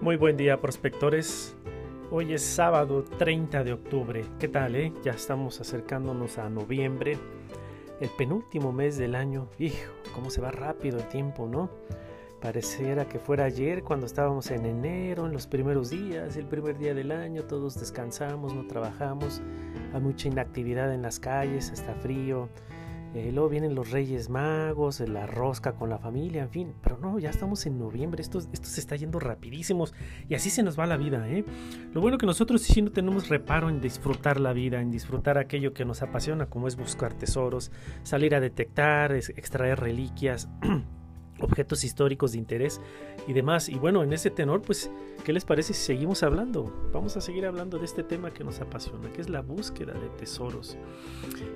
Muy buen día, prospectores. Hoy es sábado 30 de octubre. ¿Qué tal, eh? Ya estamos acercándonos a noviembre, el penúltimo mes del año. Hijo, cómo se va rápido el tiempo, ¿no? Pareciera que fuera ayer cuando estábamos en enero, en los primeros días, el primer día del año, todos descansamos, no trabajamos, hay mucha inactividad en las calles, está frío, eh, luego vienen los Reyes Magos, la rosca con la familia, en fin. Pero no, ya estamos en noviembre, esto, esto se está yendo rapidísimos y así se nos va la vida. ¿eh? Lo bueno que nosotros sí no tenemos reparo en disfrutar la vida, en disfrutar aquello que nos apasiona, como es buscar tesoros, salir a detectar, extraer reliquias. objetos históricos de interés y demás. Y bueno, en ese tenor, pues, ¿qué les parece si seguimos hablando? Vamos a seguir hablando de este tema que nos apasiona, que es la búsqueda de tesoros.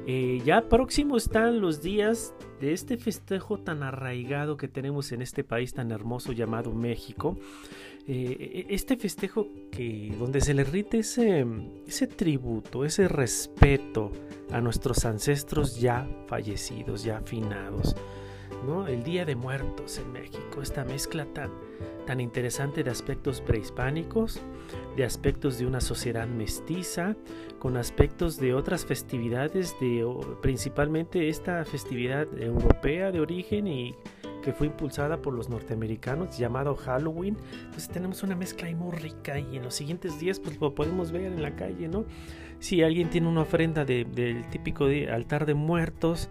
Eh, ya próximo están los días de este festejo tan arraigado que tenemos en este país tan hermoso llamado México. Eh, e-, este festejo que donde se le rite ese, ese tributo, ese respeto a nuestros ancestros ya fallecidos, ya afinados. El Día de Muertos en México, esta mezcla tan, tan interesante de aspectos prehispánicos, de aspectos de una sociedad mestiza, con aspectos de otras festividades, de, principalmente esta festividad europea de origen y que fue impulsada por los norteamericanos llamado Halloween. Entonces tenemos una mezcla ahí muy rica y en los siguientes días pues lo podemos ver en la calle, ¿no? Si alguien tiene una ofrenda del típico altar de muertos,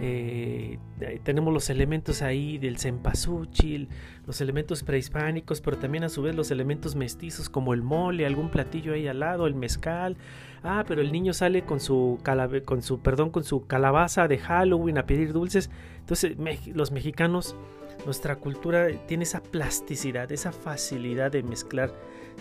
eh, tenemos los elementos ahí del cempasúchil, los elementos prehispánicos, pero también a su vez los elementos mestizos como el mole, algún platillo ahí al lado, el mezcal. Ah, pero el niño sale con su, con su, perdón, con su calabaza de Halloween a pedir dulces. Entonces los mexicanos, nuestra cultura tiene esa plasticidad, esa facilidad de mezclar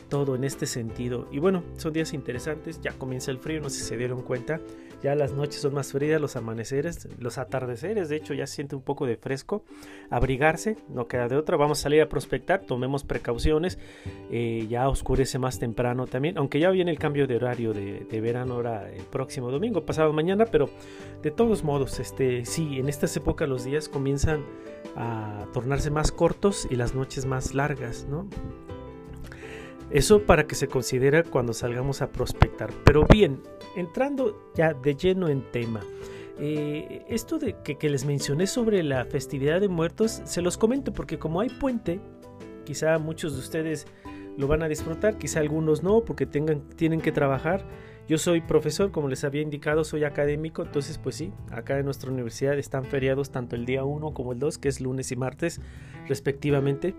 todo en este sentido. Y bueno, son días interesantes, ya comienza el frío, no sé si se dieron cuenta, ya las noches son más frías, los amaneceres, los atardeceres, de hecho ya se siente un poco de fresco, abrigarse, no queda de otra, vamos a salir a prospectar, tomemos precauciones, eh, ya oscurece más temprano también, aunque ya viene el cambio de horario de, verano ahora el próximo domingo, pasado mañana, pero de todos modos, este, sí, en estas épocas los días comienzan a tornarse más cortos y las noches más largas, ¿no? Eso para que se considere cuando salgamos a prospectar. Pero bien, entrando ya de lleno en tema. Eh, esto de que, les mencioné sobre la festividad de muertos, se los comento porque como hay puente, quizá muchos de ustedes lo van a disfrutar, quizá algunos no, porque tengan, tienen que trabajar. Yo soy profesor, como les había indicado, soy académico, entonces pues sí, acá en nuestra universidad están feriados tanto el día 1 como el 2, que es lunes y martes respectivamente.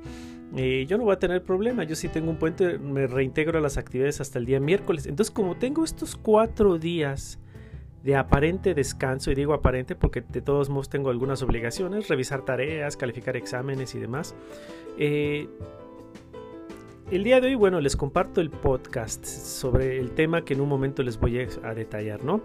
Eh, yo no voy a tener problema, yo sí tengo un puente, me reintegro a las actividades hasta el día miércoles. Entonces como tengo estos cuatro días de aparente descanso, y digo aparente porque de todos modos tengo algunas obligaciones, revisar tareas, calificar exámenes y demás, eh, el día de hoy, bueno, les comparto el podcast sobre el tema que en un momento les voy a, detallar, ¿no?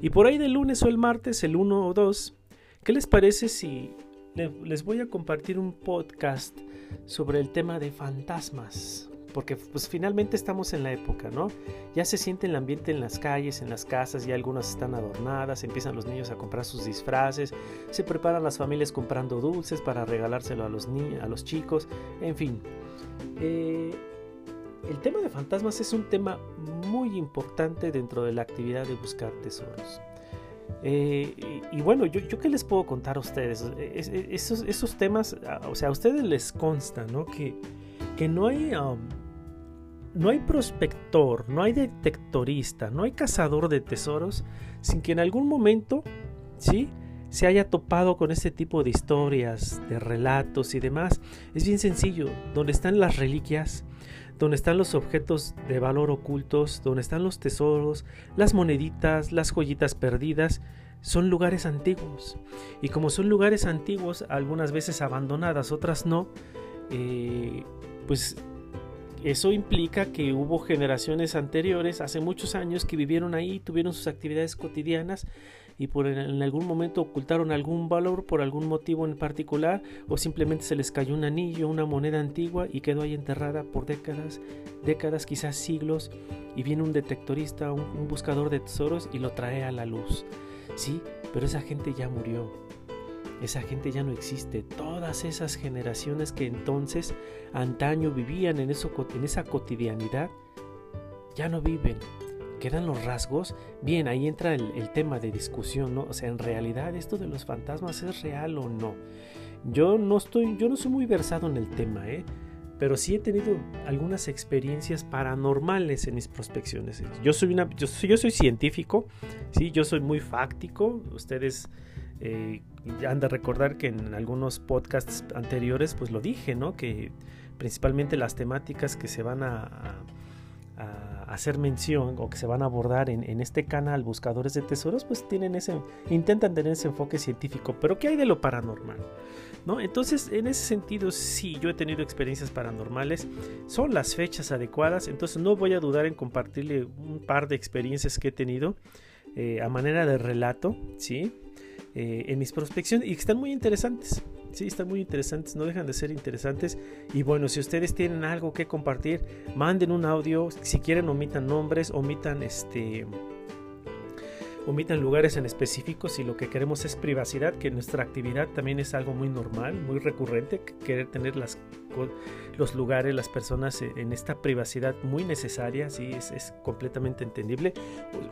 Y por ahí del lunes o el martes, el 1 o 2, ¿qué les parece si les voy a compartir un podcast sobre el tema de fantasmas? Porque pues finalmente estamos en la época, ¿no? Ya se siente el ambiente en las calles, en las casas, ya algunas están adornadas, empiezan los niños a comprar sus disfraces, se preparan las familias comprando dulces para regalárselo a los, niños, a los chicos, en fin. Eh, el tema de fantasmas es un tema muy importante dentro de la actividad de buscar tesoros. Eh, y, bueno, yo, qué les puedo contar a ustedes. esos, esos, temas, o sea, a ustedes les consta, ¿no? Que, que no hay... Um, no hay prospector, no hay detectorista, no hay cazador de tesoros sin que en algún momento, ¿sí? se haya topado con este tipo de historias, de relatos y demás. Es bien sencillo, donde están las reliquias, donde están los objetos de valor ocultos, donde están los tesoros, las moneditas, las joyitas perdidas, son lugares antiguos. Y como son lugares antiguos, algunas veces abandonadas, otras no, eh, pues eso implica que hubo generaciones anteriores, hace muchos años, que vivieron ahí, tuvieron sus actividades cotidianas y por en algún momento ocultaron algún valor por algún motivo en particular o simplemente se les cayó un anillo, una moneda antigua y quedó ahí enterrada por décadas, décadas, quizás siglos y viene un detectorista, un, buscador de tesoros y lo trae a la luz. Sí, pero esa gente ya murió. esa gente ya no existe. Todas esas generaciones que entonces antaño vivían en, eso, en esa cotidianidad, ya no viven. ¿Quedan los rasgos? Bien, ahí entra el, tema de discusión, ¿no? O sea, en realidad esto de los fantasmas es real o no. Yo no estoy, yo no soy muy versado en el tema, ¿eh? Pero sí he tenido algunas experiencias paranormales en mis prospecciones. Yo soy una, yo soy, yo soy científico, sí, yo soy muy fáctico. Ustedes eh, han de recordar que en algunos podcasts anteriores pues lo dije, ¿no? Que principalmente las temáticas que se van a, hacer mención o que se van a abordar en, este canal Buscadores de Tesoros pues tienen ese, intentan tener ese enfoque científico, pero ¿qué hay de lo paranormal? ¿No? Entonces, en ese sentido, sí, yo he tenido experiencias paranormales, son las fechas adecuadas, entonces no voy a dudar en compartirle un par de experiencias que he tenido eh, a manera de relato, ¿sí? Eh, en mis prospecciones y que están muy interesantes. Sí, están muy interesantes, no dejan de ser interesantes. Y bueno, si ustedes tienen algo que compartir, manden un audio. Si quieren, omitan nombres, omitan este omitan lugares en específico si lo que queremos es privacidad, que nuestra actividad también es algo muy normal, muy recurrente, querer tener los lugares, las personas e, en esta privacidad muy necesaria, sí, es, es completamente entendible.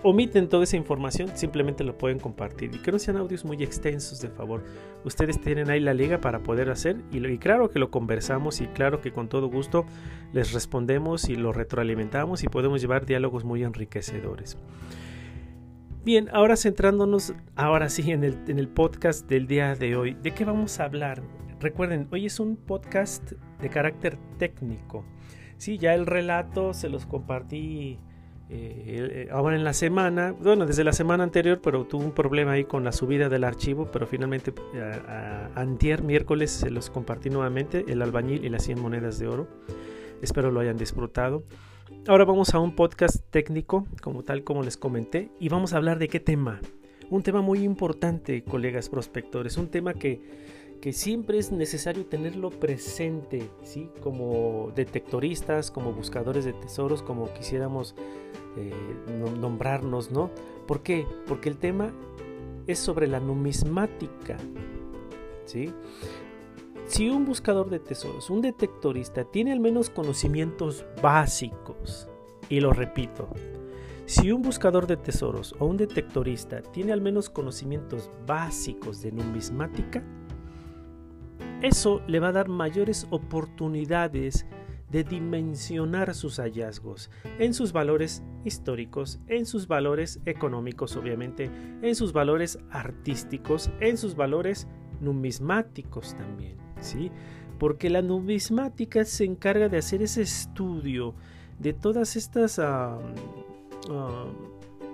Omiten toda esa información, simplemente lo pueden compartir y que no sean audios muy extensos, de favor. Ustedes tienen ahí la liga para poder hacer y, y claro que lo conversamos y claro que con todo gusto les respondemos y lo retroalimentamos y podemos llevar diálogos muy enriquecedores. Bien, ahora centrándonos, ahora sí, en el, podcast del día de hoy, ¿de qué vamos a hablar? Recuerden, hoy es un podcast de carácter técnico. Sí, ya el relato se los compartí eh, ahora en la semana, bueno, desde la semana anterior, pero tuve un problema ahí con la subida del archivo, pero finalmente a, antier, miércoles, se los compartí nuevamente, el albañil y las 100 monedas de oro. Espero lo hayan disfrutado. Ahora vamos a un podcast técnico, como tal como les comenté, y vamos a hablar de qué tema. Un tema muy importante, colegas prospectores, un tema que, que siempre es necesario tenerlo presente, ¿sí? como detectoristas, como buscadores de tesoros, como quisiéramos eh, nombrarnos, ¿no? ¿Por qué? Porque el tema es sobre la numismática, ¿sí? Si un buscador de tesoros, un detectorista, tiene al menos conocimientos básicos, y lo repito, si un buscador de tesoros o un detectorista tiene al menos conocimientos básicos de numismática, eso le va a dar mayores oportunidades de dimensionar sus hallazgos en sus valores históricos, en sus valores económicos obviamente, en sus valores artísticos, en sus valores numismáticos también. ¿Sí? Porque la numismática se encarga de hacer ese estudio de todas estas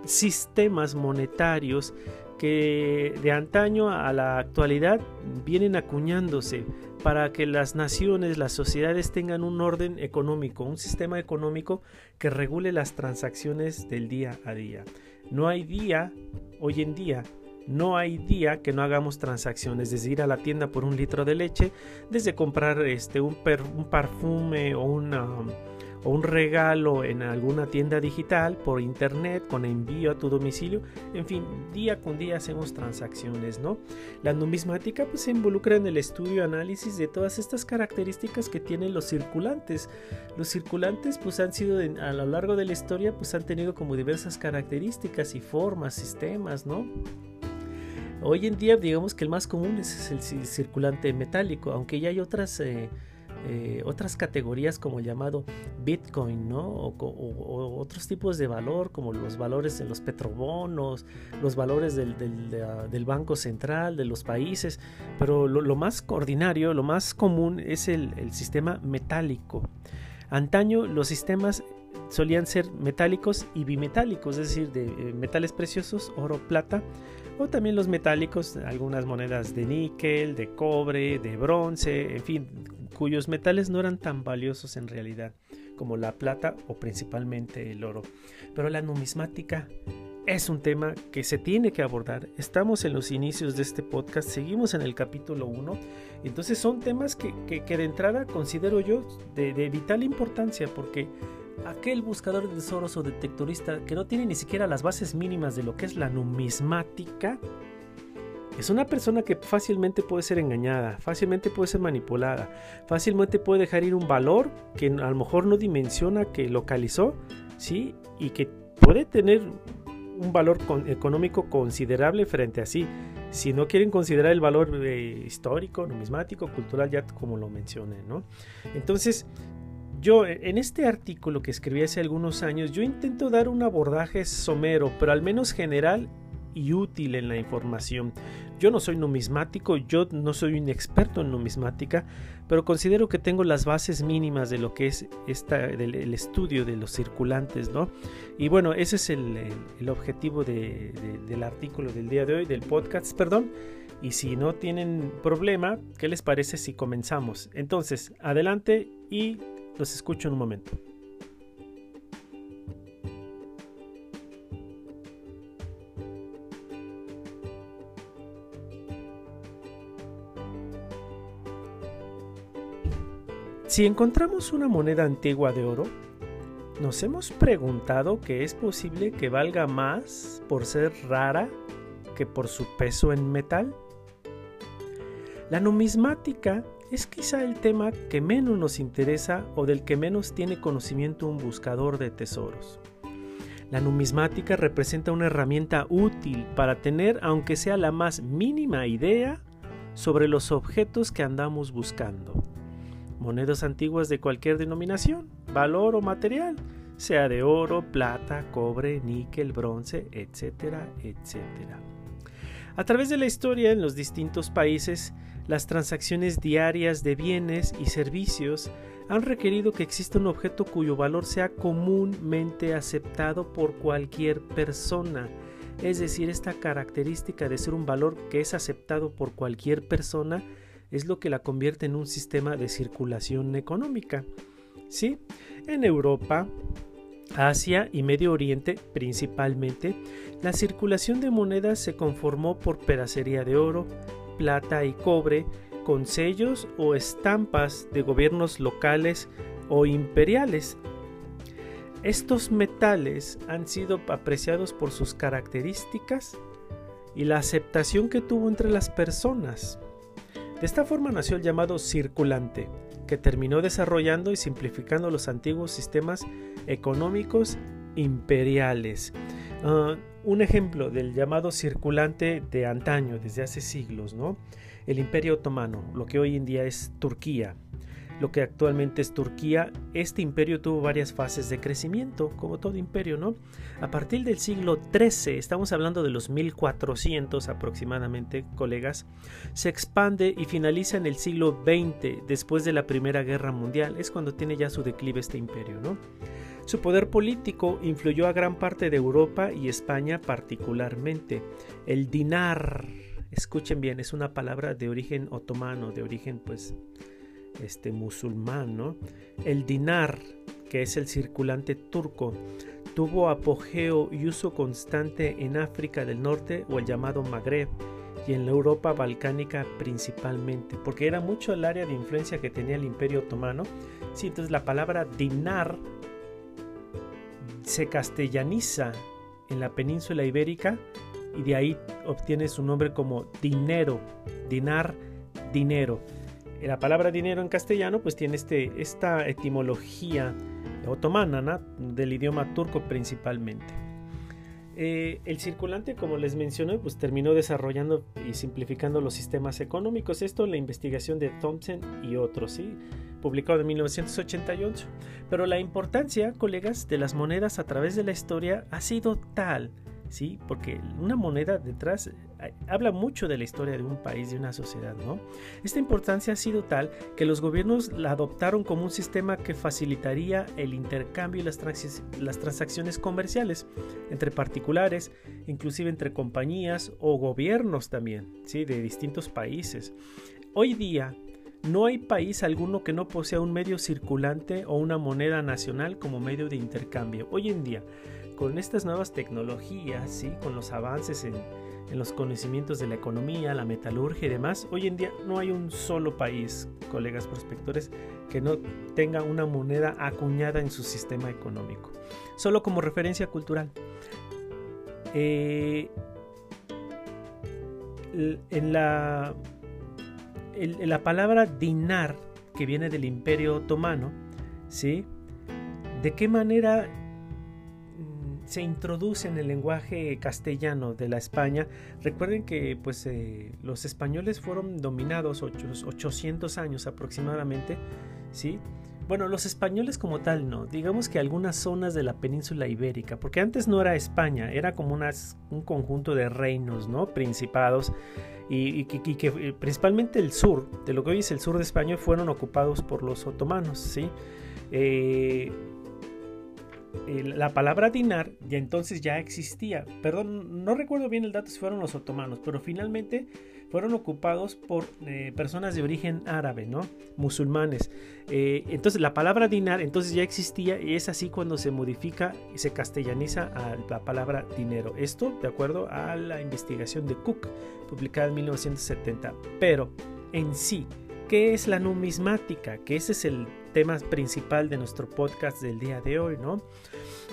sistemas monetarios que de antaño a la actualidad vienen acuñándose para que las naciones, las sociedades tengan un orden económico, un sistema económico que regule las transacciones del día a día. No hay día hoy en día no hay día que no hagamos transacciones, desde ir a la tienda por un litro de leche, desde comprar este, un, perfume o, o un regalo en alguna tienda digital, por internet, con envío a tu domicilio. En fin, día con día hacemos transacciones, ¿no? La numismática pues, se involucra en el estudio y análisis de todas estas características que tienen los circulantes. Los circulantes pues han sido a lo largo de la historia pues han tenido como diversas características y formas, sistemas, ¿no? Hoy en día digamos que el más común es el circulante metálico, aunque ya hay otras, eh, eh, otras categorías como el llamado Bitcoin, ¿no? O, otros tipos de valor como los valores de los petrobonos, los valores del, Banco Central, de los países, pero lo, más ordinario, lo más común es el, sistema metálico. Antaño los sistemas solían ser metálicos y bimetálicos, es decir, de eh, metales preciosos, oro, plata, o también los metálicos, algunas monedas de níquel, de cobre, de bronce, en fin, cuyos metales no eran tan valiosos en realidad como la plata o principalmente el oro. Pero la numismática es un tema que se tiene que abordar. Estamos en los inicios de este podcast, seguimos en el capítulo 1. Entonces son temas que, de entrada considero yo de, de vital importancia porque aquel buscador de tesoros o detectorista que no tiene ni siquiera las bases mínimas de lo que es la numismática, es una persona que fácilmente puede ser engañada, fácilmente puede ser manipulada, fácilmente puede dejar ir un valor que a lo mejor no dimensiona que localizó, ¿sí? Y que puede tener un valor económico considerable frente a sí. Si no quieren considerar el valor eh, histórico, numismático, cultural, ya como lo mencioné, ¿no? Entonces, yo en este artículo que escribí hace algunos años, yo intento dar un abordaje somero, pero al menos general y útil en la información. Yo no soy numismático, yo no soy un experto en numismática, pero considero que tengo las bases mínimas de lo que es esta, el estudio de los circulantes, ¿no? Y bueno, ese es el, objetivo del artículo del día de hoy, del podcast, perdón. Y si no tienen problema, ¿qué les parece si comenzamos? Entonces, adelante y los escucho en un momento. Si encontramos una moneda antigua de oro, ¿nos hemos preguntado que es posible que valga más por ser rara que por su peso en metal? La numismática es quizá el tema que menos nos interesa o del que menos tiene conocimiento un buscador de tesoros. La numismática representa una herramienta útil para tener, aunque sea la más mínima idea, sobre los objetos que andamos buscando monedas antiguas de cualquier denominación, valor o material, sea de oro, plata, cobre, níquel, bronce, etcétera, etcétera. A través de la historia en los distintos países, las transacciones diarias de bienes y servicios han requerido que exista un objeto cuyo valor sea comúnmente aceptado por cualquier persona. Es decir, esta característica de ser un valor que es aceptado por cualquier persona es lo que la convierte en un sistema de circulación económica. ¿Sí? En Europa, Asia y Medio Oriente principalmente, la circulación de monedas se conformó por pedacería de oro, plata y cobre, con sellos o estampas de gobiernos locales o imperiales. Estos metales han sido apreciados por sus características y la aceptación que tuvo entre las personas. De esta forma nació el llamado circulante, que terminó desarrollando y simplificando los antiguos sistemas económicos imperiales. Ah, un ejemplo del llamado circulante de antaño, desde hace siglos, ¿no? El Imperio Otomano, lo que hoy en día es Turquía, lo que actualmente es Turquía, este imperio tuvo varias fases de crecimiento, como todo imperio, ¿no? A partir del siglo XIII, estamos hablando de los 1400 aproximadamente, colegas, se expande y finaliza en el siglo XX, después de la Primera Guerra Mundial, es cuando tiene ya su declive este imperio, ¿no? Su poder político influyó a gran parte de Europa y España particularmente. El dinar, escuchen bien, es una palabra de origen otomano, de origen pues este, musulmán. ¿no? El dinar, que es el circulante turco, tuvo apogeo y uso constante en África del Norte o el llamado Magreb y en la Europa balcánica principalmente, porque era mucho el área de influencia que tenía el Imperio Otomano. Sí, entonces la palabra dinar se castellaniza en la península ibérica y de ahí obtiene su nombre como dinero, dinar, dinero la palabra dinero en castellano pues tiene este, esta etimología otomana del idioma turco principalmente. Eh, el circulante, como les mencioné, pues terminó desarrollando y simplificando los sistemas económicos. Esto la investigación de Thompson y otros, ¿sí? Publicado en 1988. Pero la importancia, colegas, de las monedas a través de la historia ha sido tal ¿sí? Porque una moneda detrás eh, habla mucho de la historia de un país, de una sociedad, ¿no? Esta importancia ha sido tal que los gobiernos la adoptaron como un sistema que facilitaría el intercambio y las, las transacciones comerciales entre particulares, inclusive entre compañías o gobiernos también, ¿sí? De distintos países. Hoy día, no hay país alguno que no posea un medio circulante o una moneda nacional como medio de intercambio. Hoy en día, con estas nuevas tecnologías, ¿sí? con los avances en, los conocimientos de la economía, la metalurgia y demás, hoy en día no hay un solo país, colegas prospectores, que no tenga una moneda acuñada en su sistema económico. Solo como referencia cultural. Eh, en la, la palabra dinar, que viene del imperio otomano, ¿sí? ¿De qué manera mm, se introduce en el lenguaje castellano de la España? Recuerden que pues, eh, los españoles fueron dominados 800 años aproximadamente, ¿sí? Bueno, los españoles como tal no, digamos que algunas zonas de la península ibérica, porque antes no era España, era como un conjunto de reinos, ¿no? Principados, y, que eh, principalmente el sur, de lo que hoy es el sur de España, fueron ocupados por los otomanos, ¿sí? Eh, la palabra dinar ya entonces ya existía. Perdón, no recuerdo bien el dato si fueron los otomanos, pero finalmente fueron ocupados por eh, personas de origen árabe, ¿no? Musulmanes. Eh, entonces la palabra dinar entonces ya existía y es así cuando se modifica y se castellaniza a la palabra dinero. Esto de acuerdo a la investigación de Cook, publicada en 1970. Pero en sí, ¿qué es la numismática? Que ese es el tema principal de nuestro podcast del día de hoy, ¿no?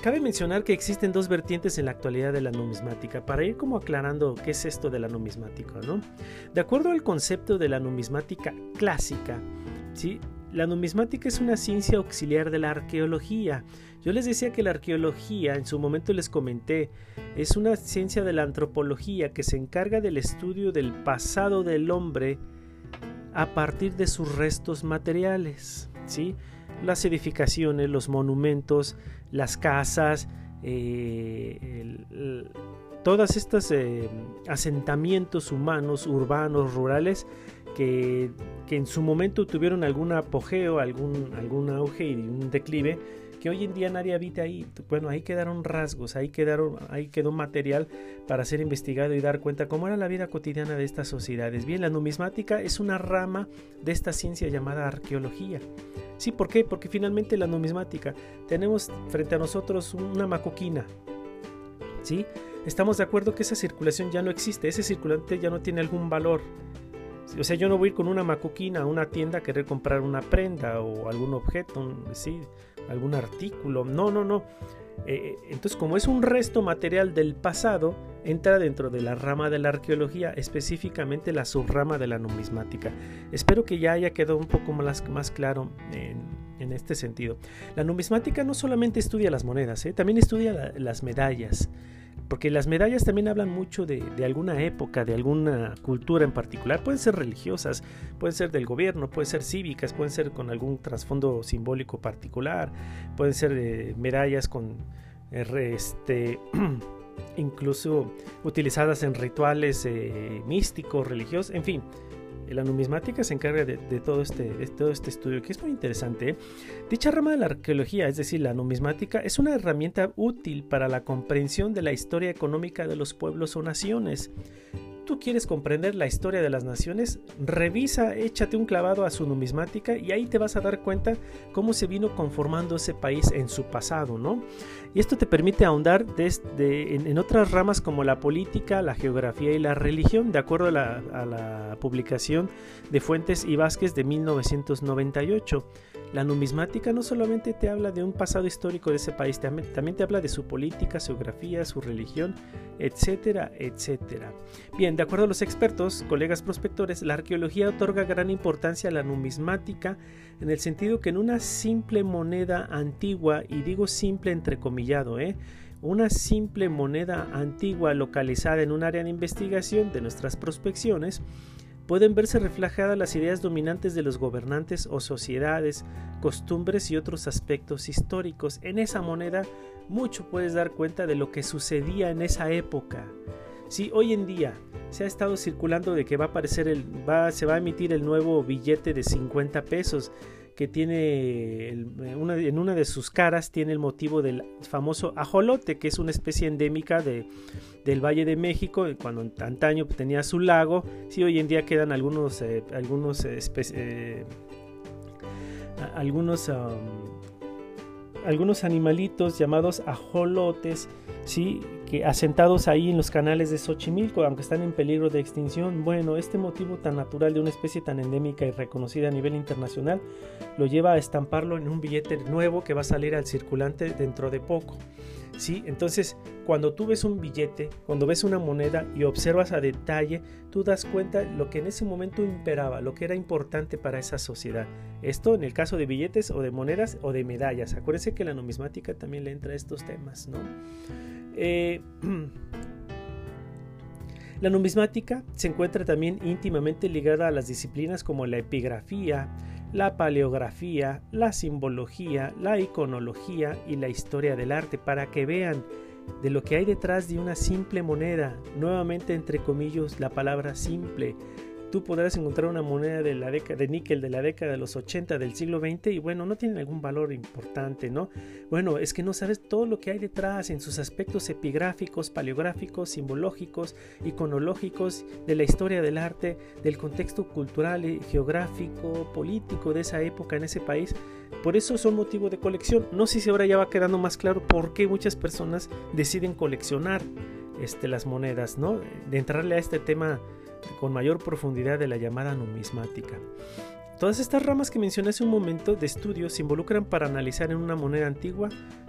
Cabe mencionar que existen dos vertientes en la actualidad de la numismática, para ir como aclarando qué es esto de la numismática, ¿no? De acuerdo al concepto de la numismática clásica, ¿sí? La numismática es una ciencia auxiliar de la arqueología. Yo les decía que la arqueología, en su momento les comenté, es una ciencia de la antropología que se encarga del estudio del pasado del hombre a partir de sus restos materiales, Las edificaciones, los monumentos, las casas, eh, todos estos eh, asentamientos humanos, urbanos, rurales, que, en su momento tuvieron algún apogeo, algún, algún auge y un declive, que hoy en día nadie habita ahí. Bueno, ahí quedaron rasgos, ahí, quedaron, ahí quedó material para ser investigado y dar cuenta cómo era la vida cotidiana de estas sociedades. Bien, la numismática es una rama de esta ciencia llamada arqueología. Sí, ¿por qué? Porque finalmente la numismática, tenemos frente a nosotros una macoquina. ¿Sí? Estamos de acuerdo que esa circulación ya no existe, ese circulante ya no tiene algún valor. O sea, yo no voy a ir con una macoquina a una tienda a querer comprar una prenda o algún objeto, ¿sí? Algún artículo. No, no, no. Eh, entonces, como es un resto material del pasado, entra dentro de la rama de la arqueología, específicamente la subrama de la numismática. Espero que ya haya quedado un poco más, más claro en, este sentido. La numismática no solamente estudia las monedas, ¿eh? también estudia las medallas. Porque las medallas también hablan mucho de, alguna época, de alguna cultura en particular. Pueden ser religiosas, pueden ser del gobierno, pueden ser cívicas, pueden ser con algún trasfondo simbólico particular, pueden ser eh, medallas con eh, este, incluso utilizadas en rituales eh, místicos, religiosos, en fin la numismática se encarga de, todo este, todo este estudio, que es muy interesante. Dicha rama de la arqueología, es decir, la numismática, es una herramienta útil para la comprensión de la historia económica de los pueblos o naciones tú quieres comprender la historia de las naciones, revisa, échate un clavado a su numismática y ahí te vas a dar cuenta cómo se vino conformando ese país en su pasado, ¿no? Y esto te permite ahondar desde, en, otras ramas como la política, la geografía y la religión, de acuerdo a la, a la publicación de Fuentes y Vázquez de 1998. La numismática no solamente te habla de un pasado histórico de ese país, también te habla de su política, su geografía, su religión, etcétera, etcétera. Bien, de acuerdo a los expertos, colegas prospectores, la arqueología otorga gran importancia a la numismática en el sentido que en una simple moneda antigua, y digo simple entrecomillado, ¿eh? una simple moneda antigua localizada en un área de investigación de nuestras prospecciones, pueden verse reflejadas las ideas dominantes de los gobernantes o sociedades, costumbres y otros aspectos históricos. En esa moneda mucho puedes dar cuenta de lo que sucedía en esa época. Si hoy en día se ha estado circulando de que va a aparecer el, va, se va a emitir el nuevo billete de 50 pesos que tiene en una de sus caras tiene el motivo del famoso ajolote, que es una especie endémica de, del Valle de México, cuando antaño tenía su lago, sí, hoy en día quedan algunos, eh, algunos, eh, algunos, algunos animalitos llamados ajolotes, sí, que asentados ahí en los canales de Xochimilco, aunque están en peligro de extinción, bueno, este motivo tan natural de una especie tan endémica y reconocida a nivel internacional lo lleva a estamparlo en un billete nuevo que va a salir al circulante dentro de poco. ¿Sí? Entonces, cuando tú ves un billete, cuando ves una moneda y observas a detalle, tú das cuenta lo que en ese momento imperaba, lo que era importante para esa sociedad. Esto en el caso de billetes o de monedas o de medallas. Acuérdense que la numismática también le entra a estos temas, ¿no? Eh, la numismática se encuentra también íntimamente ligada a las disciplinas como la epigrafía, la paleografía, la simbología, la iconología y la historia del arte. Para que vean de lo que hay detrás de una simple moneda, nuevamente entre comillas la palabra simple, tú podrás encontrar una moneda de la década de níquel de la década de los 80 del siglo XX y bueno, no tiene algún valor importante, ¿no? Bueno, es que no sabes todo lo que hay detrás en sus aspectos epigráficos, paleográficos, simbológicos, iconológicos, de la historia del arte, del contexto cultural, geográfico, político de esa época en ese país. Por eso son motivo de colección. No sé si ahora ya va quedando más claro por qué muchas personas deciden coleccionar este, las monedas, ¿no? De entrarle a este tema con mayor profundidad de la llamada numismática. Todas estas ramas que mencioné hace un momento de estudio se involucran para analizar en una moneda antigua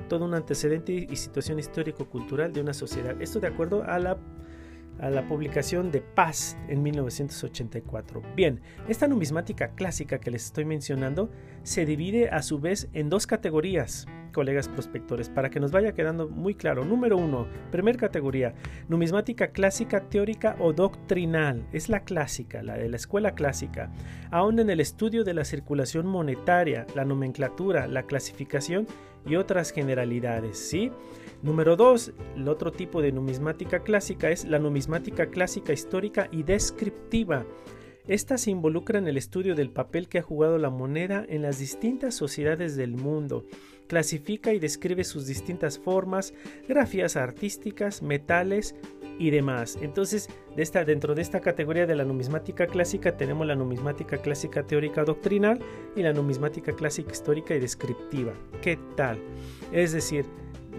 todo un antecedente y situación histórico-cultural de una sociedad. Esto de acuerdo a la, a la publicación de Paz en 1984. Bien, esta numismática clásica que les estoy mencionando se divide a su vez en dos categorías colegas prospectores, para que nos vaya quedando muy claro. Número uno, primer categoría, numismática clásica, teórica o doctrinal. Es la clásica, la de la escuela clásica. Aún en el estudio de la circulación monetaria, la nomenclatura, la clasificación y otras generalidades, ¿sí? Número dos, el otro tipo de numismática clásica es la numismática clásica histórica y descriptiva. Esta se involucra en el estudio del papel que ha jugado la moneda en las distintas sociedades del mundo clasifica y describe sus distintas formas, grafías artísticas, metales y demás. Entonces, dentro de esta categoría de la numismática clásica tenemos la numismática clásica teórica doctrinal y la numismática clásica histórica y descriptiva. ¿Qué tal? Es decir,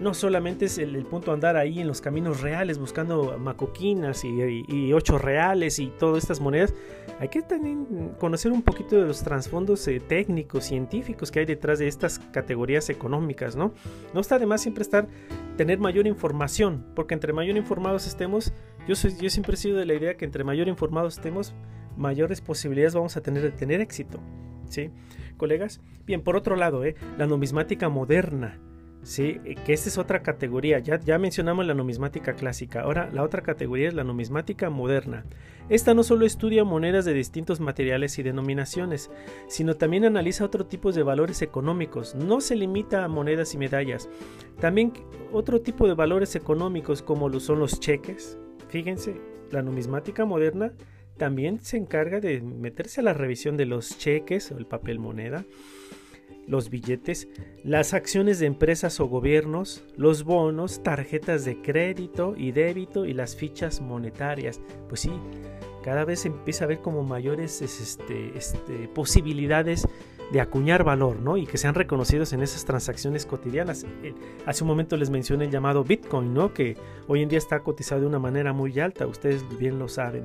no solamente es el, punto andar ahí en los caminos reales buscando macoquinas y, ocho reales y todas estas monedas, hay que también conocer un poquito de los trasfondos eh, técnicos, científicos que hay detrás de estas categorías económicas, ¿no? No está de más siempre estar, tener mayor información, porque entre mayor informados estemos, yo, soy, yo siempre he sido de la idea que entre mayor informados estemos, mayores posibilidades vamos a tener de tener éxito, ¿sí? Colegas, bien, por otro lado, ¿eh? la numismática moderna, Sí, eh, que esta es otra categoría. Ya, ya mencionamos la numismática clásica. Ahora la otra categoría es la numismática moderna. Esta no solo estudia monedas de distintos materiales y denominaciones, sino también analiza otro tipo de valores económicos. No se limita a monedas y medallas. También otro tipo de valores económicos como lo son los cheques. Fíjense, la numismática moderna también se encarga de meterse a la revisión de los cheques o el papel moneda los billetes, las acciones de empresas o gobiernos, los bonos, tarjetas de crédito y débito y las fichas monetarias. Pues sí, cada vez empieza a haber como mayores este, este, posibilidades de acuñar valor, ¿no? Y que sean reconocidos en esas transacciones cotidianas. Eh, hace un momento les mencioné el llamado Bitcoin, ¿no? Que hoy en día está cotizado de una manera muy alta, ustedes bien lo saben.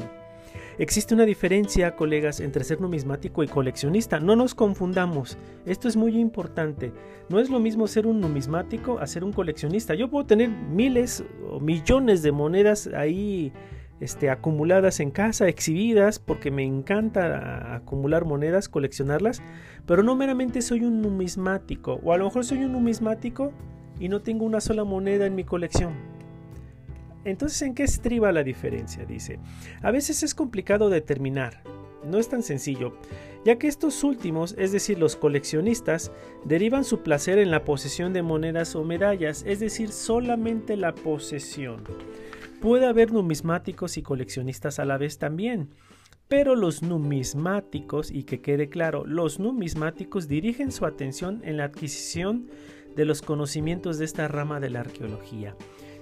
Existe una diferencia, colegas, entre ser numismático y coleccionista. No nos confundamos. Esto es muy importante. No es lo mismo ser un numismático a ser un coleccionista. Yo puedo tener miles o millones de monedas ahí este, acumuladas en casa, exhibidas, porque me encanta acumular monedas, coleccionarlas, pero no meramente soy un numismático. O a lo mejor soy un numismático y no tengo una sola moneda en mi colección. Entonces, ¿en qué estriba la diferencia? Dice, a veces es complicado determinar, no es tan sencillo, ya que estos últimos, es decir, los coleccionistas, derivan su placer en la posesión de monedas o medallas, es decir, solamente la posesión. Puede haber numismáticos y coleccionistas a la vez también, pero los numismáticos, y que quede claro, los numismáticos dirigen su atención en la adquisición de los conocimientos de esta rama de la arqueología.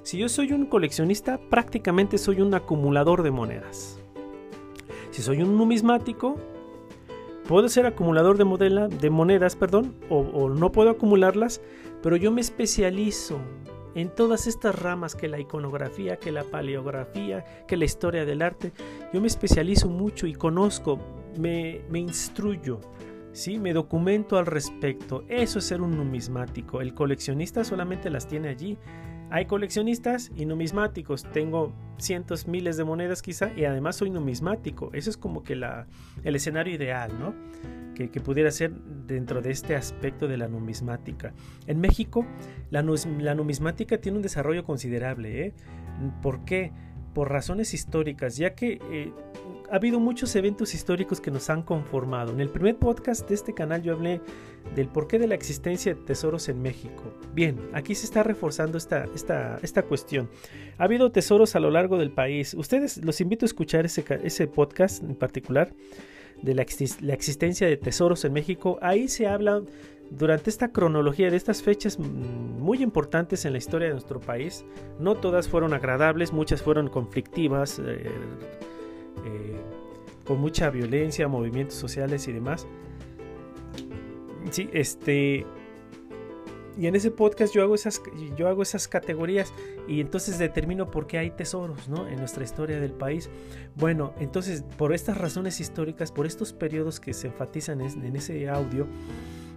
Si yo soy un coleccionista, prácticamente soy un acumulador de monedas. Si soy un numismático, puedo ser acumulador de, de monedas, perdón, o, o no puedo acumularlas, pero yo me especializo en todas estas ramas que la iconografía, que la paleografía, que la historia del arte. Yo me especializo mucho y conozco, me, me instruyo, ¿sí? me documento al respecto. Eso es ser un numismático. El coleccionista solamente las tiene allí. Hay coleccionistas y numismáticos. Tengo cientos, miles de monedas quizá y además soy numismático. Eso es como que la, el escenario ideal, ¿no? Que, pudiera ser dentro de este aspecto de la numismática. En México, la, numismática tiene un desarrollo considerable. ¿eh? ¿Por qué? Por razones históricas, ya que eh, ha habido muchos eventos históricos que nos han conformado. En el primer podcast de este canal yo hablé del porqué de la existencia de tesoros en México. Bien, aquí se está reforzando esta, esta, esta cuestión. Ha habido tesoros a lo largo del país. Ustedes los invito a escuchar ese, ese podcast en particular de la, la existencia de tesoros en México. Ahí se habla durante esta cronología de estas fechas mm, muy importantes en la historia de nuestro país. No todas fueron agradables, muchas fueron conflictivas. Eh, eh, con mucha violencia, movimientos sociales y demás. Sí, este. Y en ese podcast yo hago esas, yo hago esas categorías y entonces determino por qué hay tesoros ¿no? en nuestra historia del país. Bueno, entonces por estas razones históricas, por estos periodos que se enfatizan en ese audio,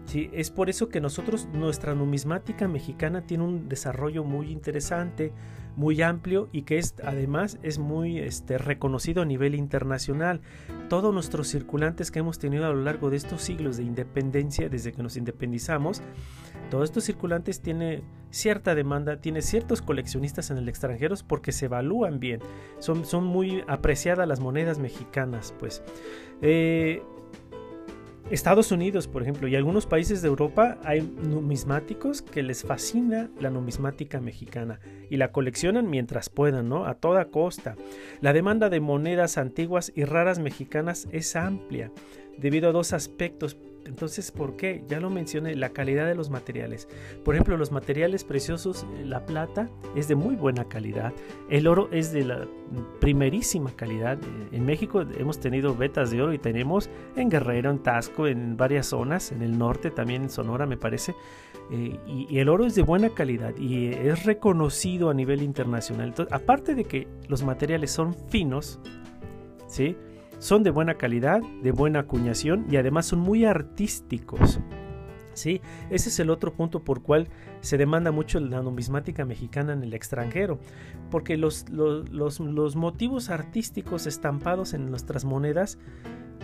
¿sí? es por eso que nosotros, nuestra numismática mexicana tiene un desarrollo muy interesante, muy amplio y que es, además es muy este, reconocido a nivel internacional. Todos nuestros circulantes que hemos tenido a lo largo de estos siglos de independencia, desde que nos independizamos, todos estos circulantes tienen cierta demanda, tiene ciertos coleccionistas en el extranjero porque se evalúan bien, son, son muy apreciadas las monedas mexicanas, pues. Eh, Estados Unidos, por ejemplo, y algunos países de Europa hay numismáticos que les fascina la numismática mexicana y la coleccionan mientras puedan, ¿no? A toda costa. La demanda de monedas antiguas y raras mexicanas es amplia debido a dos aspectos entonces, ¿por qué? Ya lo mencioné, la calidad de los materiales. Por ejemplo, los materiales preciosos, la plata es de muy buena calidad, el oro es de la primerísima calidad. En México hemos tenido vetas de oro y tenemos en Guerrero, en Tasco, en varias zonas, en el norte, también en Sonora me parece. Eh, y, el oro es de buena calidad y es reconocido a nivel internacional. Aparte de que los materiales son finos, ¿sí? Son de buena calidad, de buena acuñación y además son muy artísticos. ¿Sí? Ese es el otro punto por cual se demanda mucho la numismática mexicana en el extranjero, porque los, los, los motivos artísticos estampados en nuestras monedas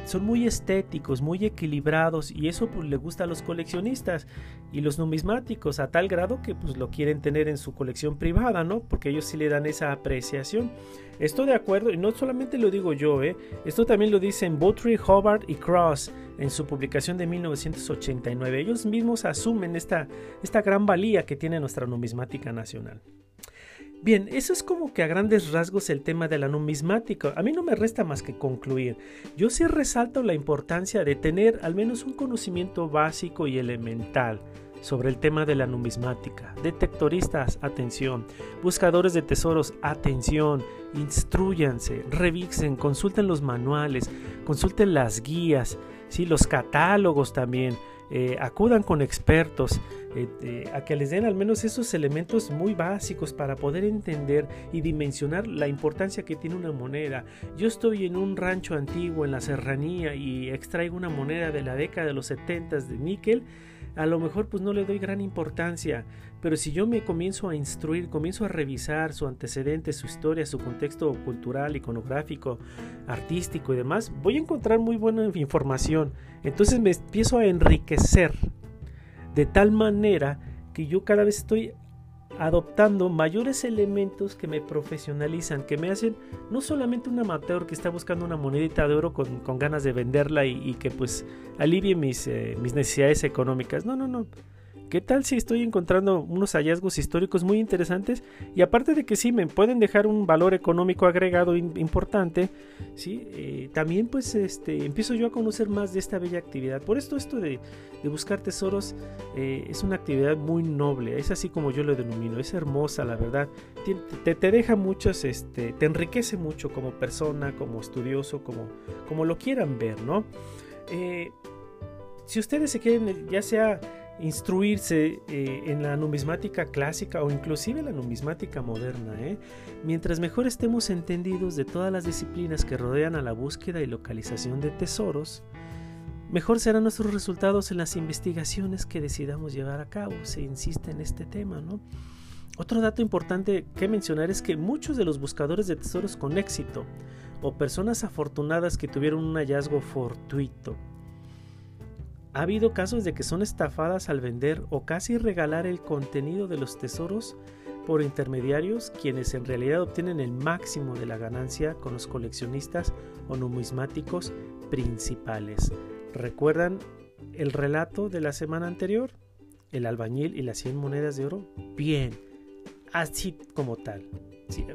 son muy estéticos, muy equilibrados y eso pues, le gusta a los coleccionistas y los numismáticos a tal grado que pues lo quieren tener en su colección privada, ¿no? Porque ellos sí le dan esa apreciación. Esto de acuerdo, y no solamente lo digo yo, ¿eh? esto también lo dicen Butry, Hobart y Cross en su publicación de 1989. Ellos mismos asumen esta, esta gran valía que tiene nuestra numismática nacional. Bien, eso es como que a grandes rasgos el tema de la numismática. A mí no me resta más que concluir. Yo sí resalto la importancia de tener al menos un conocimiento básico y elemental sobre el tema de la numismática. Detectoristas, atención. Buscadores de tesoros, atención. Instruyanse, revisen, consulten los manuales, consulten las guías, ¿sí? los catálogos también. Eh, acudan con expertos eh, eh, a que les den al menos esos elementos muy básicos para poder entender y dimensionar la importancia que tiene una moneda. Yo estoy en un rancho antiguo en la serranía y extraigo una moneda de la década de los 70 de níquel a lo mejor pues no le doy gran importancia, pero si yo me comienzo a instruir, comienzo a revisar su antecedente, su historia, su contexto cultural, iconográfico, artístico y demás, voy a encontrar muy buena información. Entonces me empiezo a enriquecer de tal manera que yo cada vez estoy adoptando mayores elementos que me profesionalizan, que me hacen no solamente un amateur que está buscando una monedita de oro con, ganas de venderla y, que pues alivie mis, eh, mis necesidades económicas. No, no, no. ¿Qué tal si estoy encontrando unos hallazgos históricos muy interesantes? Y aparte de que sí, me pueden dejar un valor económico agregado importante, ¿sí? Eh, también pues este, empiezo yo a conocer más de esta bella actividad. Por esto esto de, buscar tesoros eh, es una actividad muy noble, es así como yo lo denomino, es hermosa la verdad. Te, te, deja muchos, este, te enriquece mucho como persona, como estudioso, como, como lo quieran ver, ¿no? Eh, si ustedes se quieren, ya sea instruirse eh, en la numismática clásica o inclusive la numismática moderna. ¿eh? Mientras mejor estemos entendidos de todas las disciplinas que rodean a la búsqueda y localización de tesoros, mejor serán nuestros resultados en las investigaciones que decidamos llevar a cabo. Se insiste en este tema. Otro dato importante que mencionar es que muchos de los buscadores de tesoros con éxito o personas afortunadas que tuvieron un hallazgo fortuito ha habido casos de que son estafadas al vender o casi regalar el contenido de los tesoros por intermediarios quienes en realidad obtienen el máximo de la ganancia con los coleccionistas o numismáticos principales. ¿Recuerdan el relato de la semana anterior? El albañil y las 100 monedas de oro. Bien, así como tal.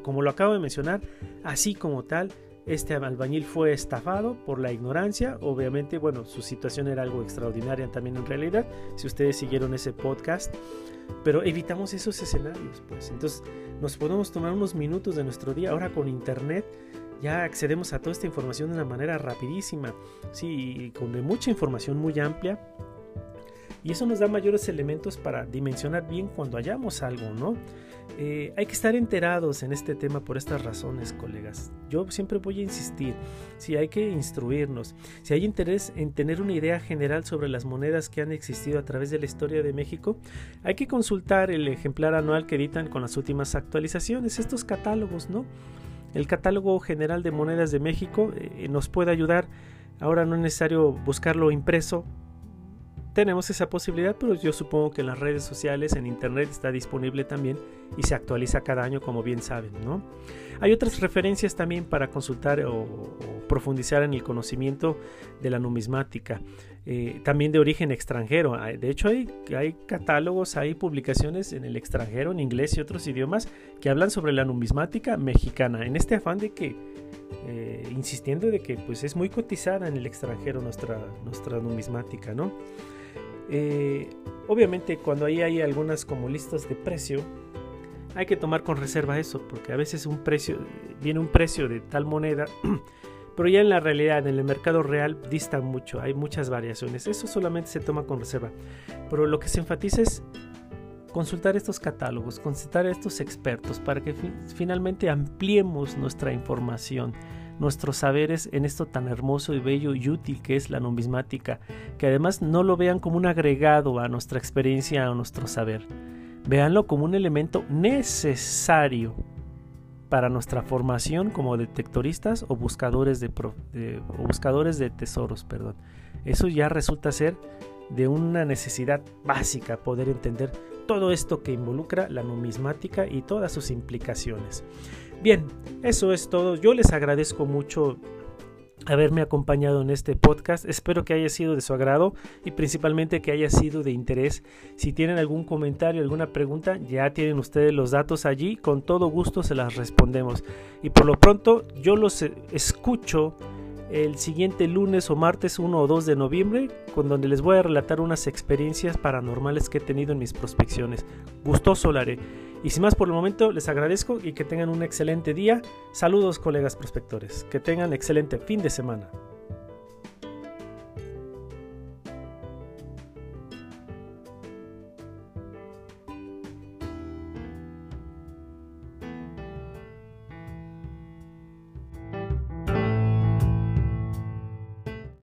como lo acabo de mencionar, así como tal, este albañil fue estafado por la ignorancia. Obviamente, bueno, su situación era algo extraordinaria también en realidad, si ustedes siguieron ese podcast. Pero evitamos esos escenarios, pues. Entonces, nos podemos tomar unos minutos de nuestro día. Ahora con internet ya accedemos a toda esta información de una manera rapidísima, sí, con mucha información muy amplia. Y eso nos da mayores elementos para dimensionar bien cuando hallamos algo, ¿no? Eh, hay que estar enterados en este tema por estas razones, colegas. Yo siempre voy a insistir, si hay que instruirnos, si hay interés en tener una idea general sobre las monedas que han existido a través de la historia de México, hay que consultar el ejemplar anual que editan con las últimas actualizaciones, estos catálogos, ¿no? El catálogo general de monedas de México eh, nos puede ayudar. Ahora no es necesario buscarlo impreso, tenemos esa posibilidad, pero yo supongo que en las redes sociales, en internet está disponible también y se actualiza cada año, como bien saben, ¿no? Hay otras referencias también para consultar o, profundizar en el conocimiento de la numismática, eh, también de origen extranjero. De hecho, hay, catálogos, hay publicaciones en el extranjero, en inglés y otros idiomas, que hablan sobre la numismática mexicana, en este afán de que eh, insistiendo de que pues es muy cotizada en el extranjero nuestra, nuestra numismática, ¿no? Eh, obviamente cuando ahí hay algunas como listas de precio, hay que tomar con reserva eso, porque a veces un precio, viene un precio de tal moneda, pero ya en la realidad, en el mercado real, dista mucho, hay muchas variaciones. Eso solamente se toma con reserva. Pero lo que se enfatiza es consultar estos catálogos, consultar a estos expertos para que finalmente ampliemos nuestra información nuestros saberes en esto tan hermoso y bello y útil que es la numismática, que además no lo vean como un agregado a nuestra experiencia o nuestro saber, véanlo como un elemento necesario para nuestra formación como detectoristas o buscadores de, buscadores de tesoros, perdón. Eso ya resulta ser de una necesidad básica poder entender todo esto que involucra la numismática y todas sus implicaciones. Bien, eso es todo. Yo les agradezco mucho haberme acompañado en este podcast. Espero que haya sido de su agrado y principalmente que haya sido de interés. Si tienen algún comentario, alguna pregunta, ya tienen ustedes los datos allí. Con todo gusto se las respondemos. Y por lo pronto yo los escucho el siguiente lunes o martes 1 o 2 de noviembre, con donde les voy a relatar unas experiencias paranormales que he tenido en mis prospecciones. Gustoso lo haré. Y sin más por el momento, les agradezco y que tengan un excelente día. Saludos colegas prospectores. Que tengan excelente fin de semana.